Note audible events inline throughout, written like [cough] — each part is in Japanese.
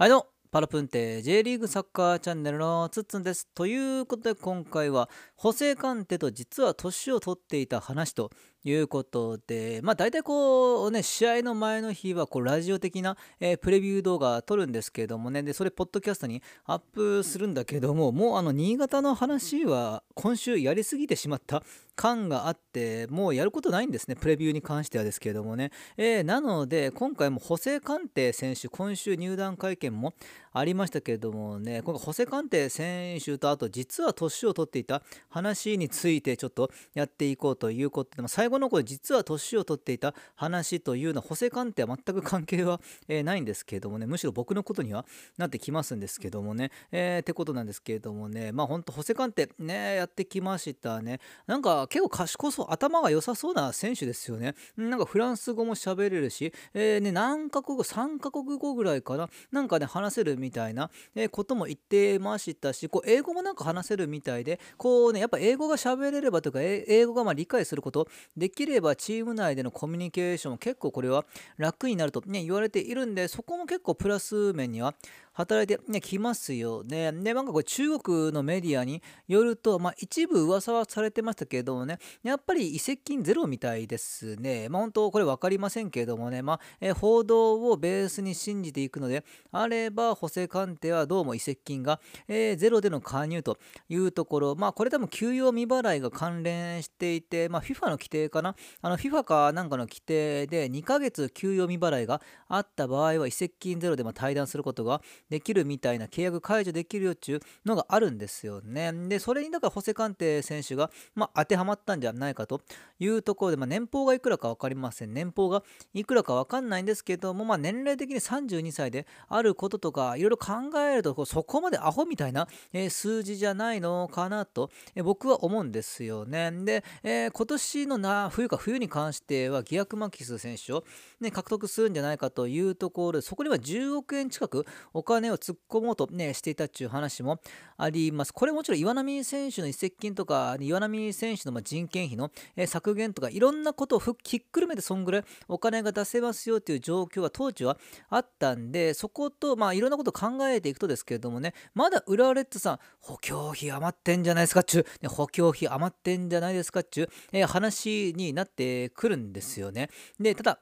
はいどうもパラプンテ J リーグサッカーチャンネルのつっつんです。ということで今回は補正鑑定と実は年を取っていた話ということで、まあ大体こうね、試合の前の日はこうラジオ的な、えープレビュー動画撮るんですけどもね、で、それポッドキャストにアップするんだけども、もうあの新潟の話は今週やりすぎてしまった感があって、もうやることないんですね、プレビューに関してはですけどもね。えーなので、今回も補正鑑定選手、今週入団会見もありましたけれどもね、今回補正鑑定選手とあと実は年を取っていた話についてちょっとやっていこうということで、まあ後のこれ実は年を取っていた話というのは補正鑑定は全く関係は、えーないんですけれどもね、むしろ僕のことにはなってきますんですけどもね、えーってことなんですけれどもね、まあ本当補正鑑定ね、やってきましたね。なんか結構賢そう、頭が良さそうな選手ですよね。なんかフランス語も喋れるし、えーね、何カ国語、3カ国語ぐらいかな、なんかね、話せるみたいな、えーことも言ってましたし、こう英語もなんか話せるみたいで、こうね、やっぱ英語が喋れればというか、英語がまあ理解することできれば、チーム内でのコミュニケーションも結構これは楽になると、ね、言われているんで、そこも結構プラス面には働いて、ね、きますよね。で、なんかこれ中国のメディアによると、まあ一部噂はされてましたけれどもね、やっぱり移籍金ゼロみたいですね。まあ本当これ分かりませんけれどもね、まあ、え報道をベースに信じていくのであれば、補正鑑定はどうも移籍金が、えーゼロでの加入というところ、まあこれ多分給与未払いが関連していて、まあ FIFA の規定かな、あの FIFA かなんかの規定で2ヶ月給与未払いがあった場合は移籍金ゼロでまあ対談することができるみたいな契約解除できるよっていうのがあるんですよね。で、それにだから補正鑑定選手が、まあ、当てはまったんじゃないかというところで、まあ、年俸がいくらか分かりません。年俸がいくらか分かんないんですけども、まあ、年齢的に32歳であることとか、いろいろ考えると、そこまでアホみたいな、数字じゃないのかなと、僕は思うんですよね。で、えー今年のな冬か冬に関しては、ギアクマキス選手を、ね、獲得するんじゃないかというところで、そこには10億円近くお金を突っ込もうと、ね、していたっていう話もあります。これもちろん岩波選手の移籍金とか、岩波選手のま人件費の削減とか、いろんなことをひっくるめてそんぐらいお金が出せますよという状況が当時はあったんで、そこと、まあ、いろんなことを考えていくとですけれどもね、まだ浦和レッズさん、補強費余ってんじゃないですかっちゅう、ね補強費余ってんじゃないですかっちゅう、え話になってくるんですよね。で、ただ、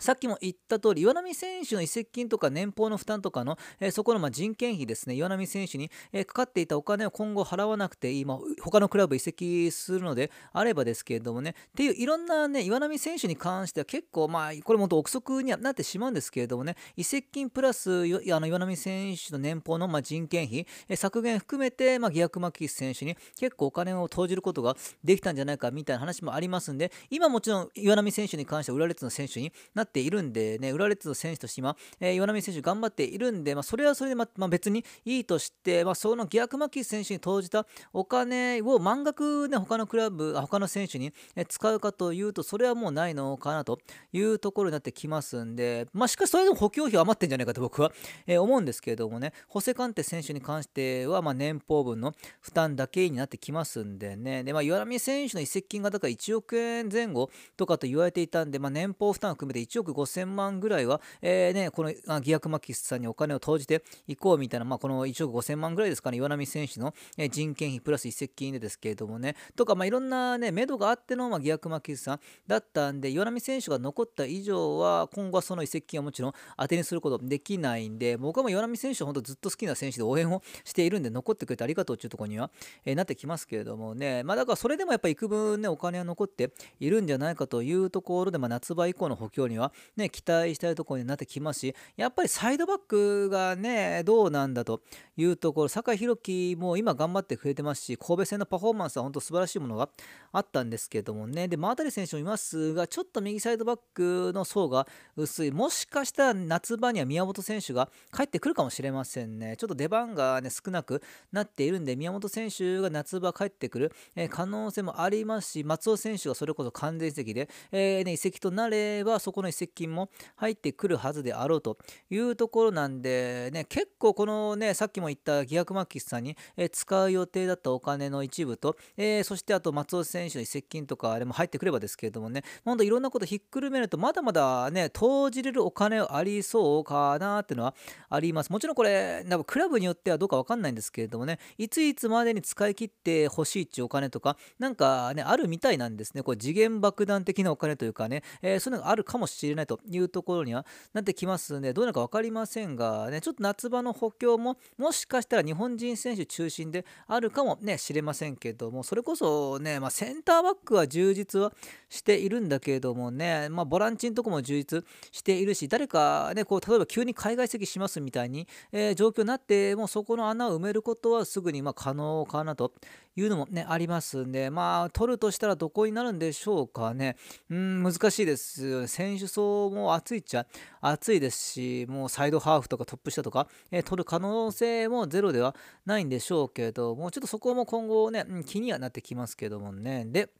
さっきも言った通り、岩波選手の移籍金とか年俸の負担とかの、えーそこのま人件費ですね、岩波選手に、えーかかっていたお金を今後払わなくていい、まあ、他のクラブ移籍するのであればですけれどもね、っていういろんなね、岩波選手に関しては結構、まあ、これも本当憶測にはなってしまうんですけれどもね、移籍金プラスあの岩波選手の年俸のま人件費、えー削減含めて、まあ、ギアクマキス選手に結構お金を投じることができたんじゃないかみたいな話もありますんで、今もちろん岩波選手に関しては浦和レッズの選手になってているんでね、浦和レッズの選手として今、えー岩波選手頑張っているんで、まあ、それはそれでま、まあ、別にいいとして、まあ、そのギアクマキ選手に投じたお金を満額ね、他のクラブ、他の選手に使うかというと、それはもうないのかなというところになってきますんで、まあ、しかしそれでも補強費余ってんじゃないかと僕は、えー思うんですけれどもね、ホセカンテ選手に関しては、まあ、年俸分の負担だけになってきますんでね、で、まあ、岩波選手の移籍金がだから1億円前後とかと言われていたんで、まあ、年俸負担を含めて1億1億5000万ぐらいは、えーね、このあギアクマキスさんにお金を投じていこうみたいな、まあ、この1億5000万ぐらいですかね、岩波選手の、人件費プラス移籍金でですけれどもね、とか、まあ、いろんなね、目処があっての、まあ、ギアクマキスさんだったんで、岩波選手が残った以上は、今後はその移籍金はもちろん当てにすることできないんで、僕はもう岩波選手は本当ずっと好きな選手で応援をしているんで、残ってくれてありがとうっていうところには、えーなってきますけれどもね、まあ、だからそれでもやっぱり幾分ね、お金は残っているんじゃないかというところで、まあ、夏場以降の補強には、ね、期待したいところになってきますし、やっぱりサイドバックがね、どうなんだというところ、酒井宏樹も今頑張ってくれてますし、神戸戦のパフォーマンスは本当素晴らしいものがあったんですけどもね、で、マータリ選手もいますが、ちょっと右サイドバックの層が薄い、もしかしたら夏場には宮本選手が帰ってくるかもしれませんね。ちょっと出番が、ね、少なくなっているんで、宮本選手が夏場帰ってくる、え可能性もありますし、松尾選手がそれこそ完全移籍で、えーね、移籍となれば、そこの移籍金も入ってくるはずであろうというところなんで、ね、結構このね、さっきも言ったギアクマキスさんに、え使う予定だったお金の一部と、えー、そしてあと松尾選手の移籍金とかでも入ってくればですけれどもね、ほんといろんなことひっくるめると、まだまだね、投じれるお金ありそうかなっていうのはあります。もちろんこれ、なんかクラブによってはどうかわかんないんですけれどもね、いついつまでに使い切ってほしいっていうお金とか、なんかね、あるみたいなんですね。こう次元爆弾的なお金というかね、えー、そういうのがあるかもしれないというところにはなってきますので、どうなるか分かりませんが、ね、ちょっと夏場の補強も、もしかしたら日本人選手中心であるかもね、知れませんけども、それこそね、まあ、センターバックは充実はしているんだけれどもね、まあ、ボランチのとこも充実しているし、誰かね、こう、例えば急に海外籍しますみたいに、えー、状況になって、もうそこの穴を埋めることはすぐにま可能かなというのもね、ありますんで、まあ、取るとしたらどこになるんでしょうかね。うん、難しいです。選手層も厚いっちゃ厚いですし、もうサイドハーフとかトップ下とか、えー、取る可能性もゼロではないんでしょうけども、ちょっとそこも今後ね、気にはなってきますけどもね。で、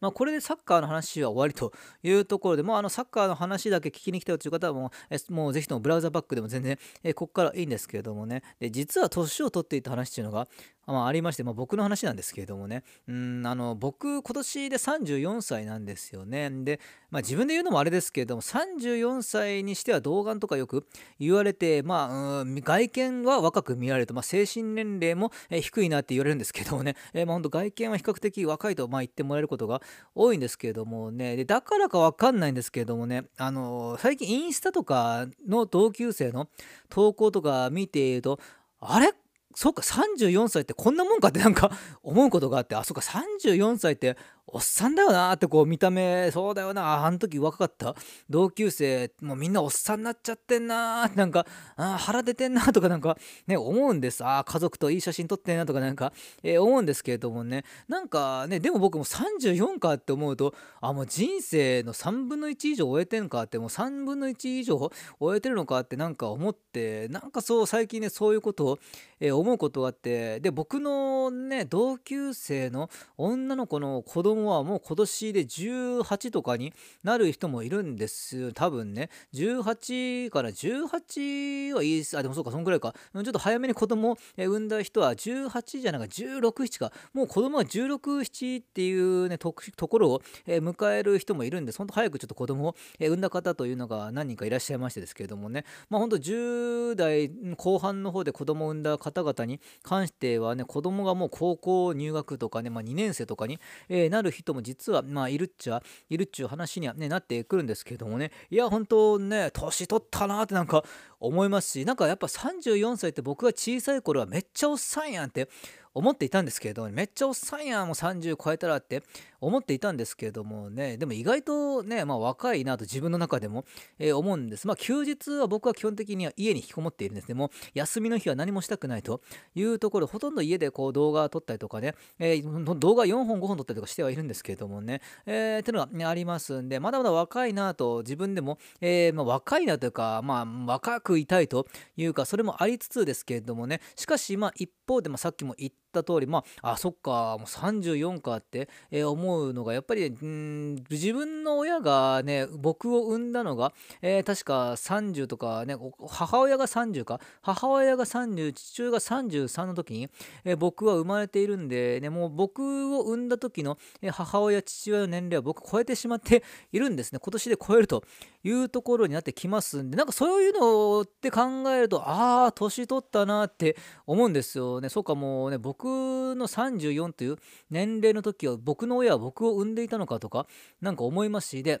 まあ、これでサッカーの話は終わりというところで、もうあのサッカーの話だけ聞きに来たよという方はもう、えもうぜひともブラウザバックでも全然、えここからいいんですけれどもね、で実は年を取っていた話っていうのが、まあ、ありまして、まあ、僕の話なんですけれどもね、うんあの僕、今年で34歳なんですよね。で、まあ、自分で言うのもあれですけれども、34歳にしては童顔とかよく言われて、まあ、うん外見は若く見られると、まあ、精神年齢も低いなって言われるんですけどもね、えー、まあ、本当外見は比較的若いとまあ言ってもらえることが多いんですけれどもね、でだからかわかんないんですけれどもね、あの最近インスタとかの同級生の投稿とか見ていると、あれ？そっか34歳ってこんなもんかってなんか [laughs] 思うことがあってあそっか34歳っておっさんだよなってこう見た目そうだよな。あの時若かった？同級生もうみんなおっさんになっちゃってんなってなんかあ腹出てんなとかなんかね思うんです。あ家族といい写真撮ってんなとかなんか、えー、思うんですけれどもね。なんかねでも僕も34かって思うとあもう人生の3分の1以上終えてんかってもう3分の1以上終えてるのかってなんか思ってなんかそう最近ねそういうことを、えー、思うことがあってで僕のね同級生の女の子の子供はもう今年で18とかになる人もいるんです。多分ね。18から18はいいあでもそうかそんぐらいか。ちょっと早めに子供を産んだ人は18じゃなく167か。もう子供は167っていう、ね、ところを迎える人もいるんです。本当早くちょっと子供を産んだ方というのが何人かいらっしゃいましてですけれどもね。まあ本当10代後半の方で子供を産んだ方々に関してはね子供がもう高校入学とかね、まあ、2年生とかに、えなる人も実はまあいるっちゃいるっちゅう話には、ね、なってくるんですけどもね。いや本当ね年取ったなってなんか思いますしなんかやっぱ34歳って僕が小さい頃はめっちゃおっさんやんって思っていたんですけれどもめっちゃおっさんやもう30超えたらって思っていたんですけれどもねでも意外とね、まあ、若いなと自分の中でも、えー、思うんです。まあ休日は僕は基本的には家に引きこもっているんですね。もう休みの日は何もしたくないというところほとんど家でこう動画撮ったりとかね、えー、動画4本5本撮ったりとかしてはいるんですけれどもね、えー、っていうのが、ね、ありますんでまだまだ若いなと自分でも、えーまあ、若いなというかまあ若くいたいというかそれもありつつですけれどもね。しかしまあ一方で、まあ、さっきも言ったった通りまああそっかもう34かって、えー、思うのがやっぱり、ん自分の親がね僕を産んだのが、えー、確か30とかね母親が30か母親が30父親が33の時に、えー、僕は生まれているんで、ね、もう僕を産んだ時の、母親父親の年齢は僕超えてしまっているんですね。今年で超えるというところになってきますんでなんかそういうのって考えるとああ年取ったなって思うんですよね。そうかもうね僕僕の34という年齢の時は僕の親は僕を産んでいたのかとかなんか思いますしで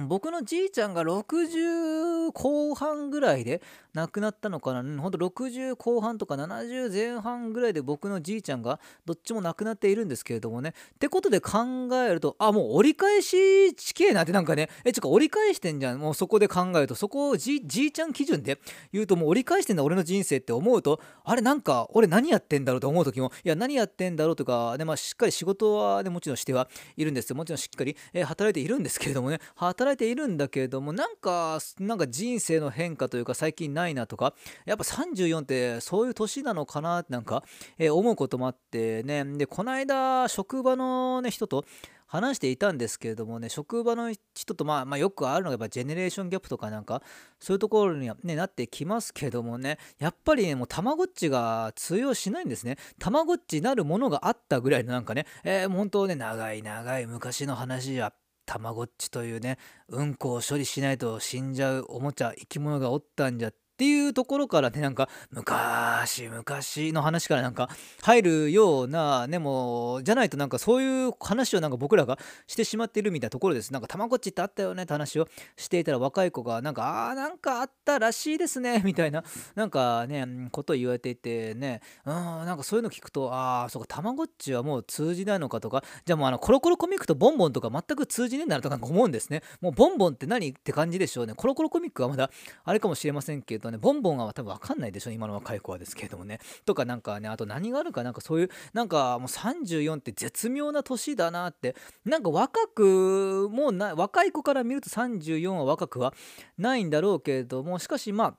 僕のじいちゃんが60後半ぐらいで亡くなったのかな。ほんと60後半とか70前半ぐらいで僕のじいちゃんがどっちも亡くなっているんですけれどもね。ってことで考えるとあもう折り返し地形なんてなんかねえちょっと折り返してんじゃん。もうそこで考えるとそこをじいちゃん基準で言うともう折り返してんだ俺の人生って思うとあれなんか俺何やってんだろうと思う時もいや何やってんだろうとかねまあしっかり仕事はねもちろんしてはいるんですよ。もちろんしっかり、え、働いているんですけれどもね。働働いているんだけれどもなんかなんか人生の変化というか最近ないなとかやっぱ34ってそういう年なのかなってなんか、えー、思うこともあってね。でこの間職場の、ね、人と話していたんですけれどもね職場の人とまあ、まあ、よくあるのがやっぱジェネレーションギャップとかなんかそういうところには、ね、なってきますけどもねやっぱりねもうたまごっちが通用しないんですね。たまごっちなるものがあったぐらいのなんかね、えー、本当ね長い長い昔の話やたまごっちというねうんこを処理しないと死んじゃうおもちゃ生き物がおったんじゃっっていうところからねなんか昔昔の話からなんか入るようなねもじゃないとなんかそういう話をなんか僕らがしてしまっているみたいなところです。なんかたまごっちってあったよねって話をしていたら若い子がなんかあーなんかあったらしいですねみたいな。なんかねことを言われていてね。うんなんかそういうの聞くとああそうかたまごっちはもう通じないのかとか。じゃあもうあのコロコロコミックとボンボンとか全く通じねえんだなとか思うんですね。もうボンボンって何って感じでしょうね。コロコロコミックはまだあれかもしれませんけど。とね、ボンボンは多分わかんないでしょ、今の若い子はですけれどもね。とかなんかね、あと何があるかなんかそういう、なんかもう34って絶妙な年だなって、なんか若くもうな、若い子から見ると34は若くはないんだろうけれども、しかしまあ、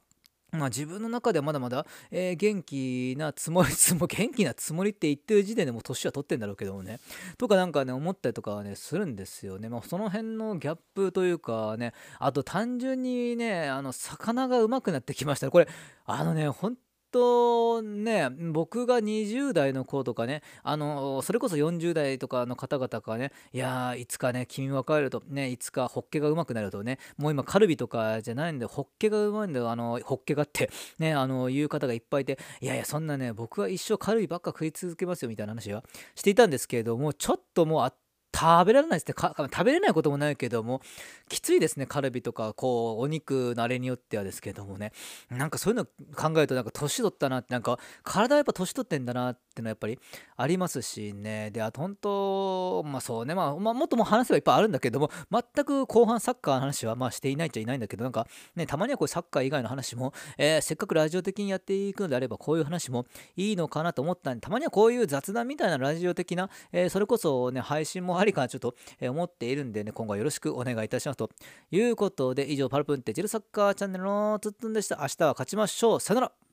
まあ、自分の中ではまだまだ、えー、元気なつもりつも [laughs] 元気なつもりって言ってる時点でもう年は取ってんだろうけどもね。とかなんかね思ったりとかはねするんですよね、まあ、その辺のギャップというかねあと単純にねあの魚がうまくなってきました。これあのね本とね僕が20代の子とかねあのそれこそ40代とかの方々がねいやいつかね君は帰るとねいつかホッケがうまくなるとねもう今カルビとかじゃないんでホッケがうまいんだよ。あのホッケがってねあの言う方がいっぱいいていやいやそんなね僕は一生カルビばっか食い続けますよみたいな話はしていたんですけれどもちょっともうあっ食べられないですね食べれないこともないけどもきついですねカルビとかこうお肉のあれによってはですけどもね。なんかそういうの考えるとなんか年取ったなってなんか体はやっぱ年取ってんだなっってのはやっぱりありますしねであと本当まあそうね、まあ、まあもっとも話せばいっぱいあるんだけども全く後半サッカーの話はまあしていないっちゃいないんだけどなんかねたまにはこうサッカー以外の話も、えー、せっかくラジオ的にやっていくのであればこういう話もいいのかなと思ったんでたまにはこういう雑談みたいなラジオ的な、えー、それこそね配信もありかなちょっと、え思っているんでね、今後はよろしくお願いいたしますということで、以上、パルプンテジルサッカーチャンネルのツッツンでした。明日は勝ちましょう。さよなら。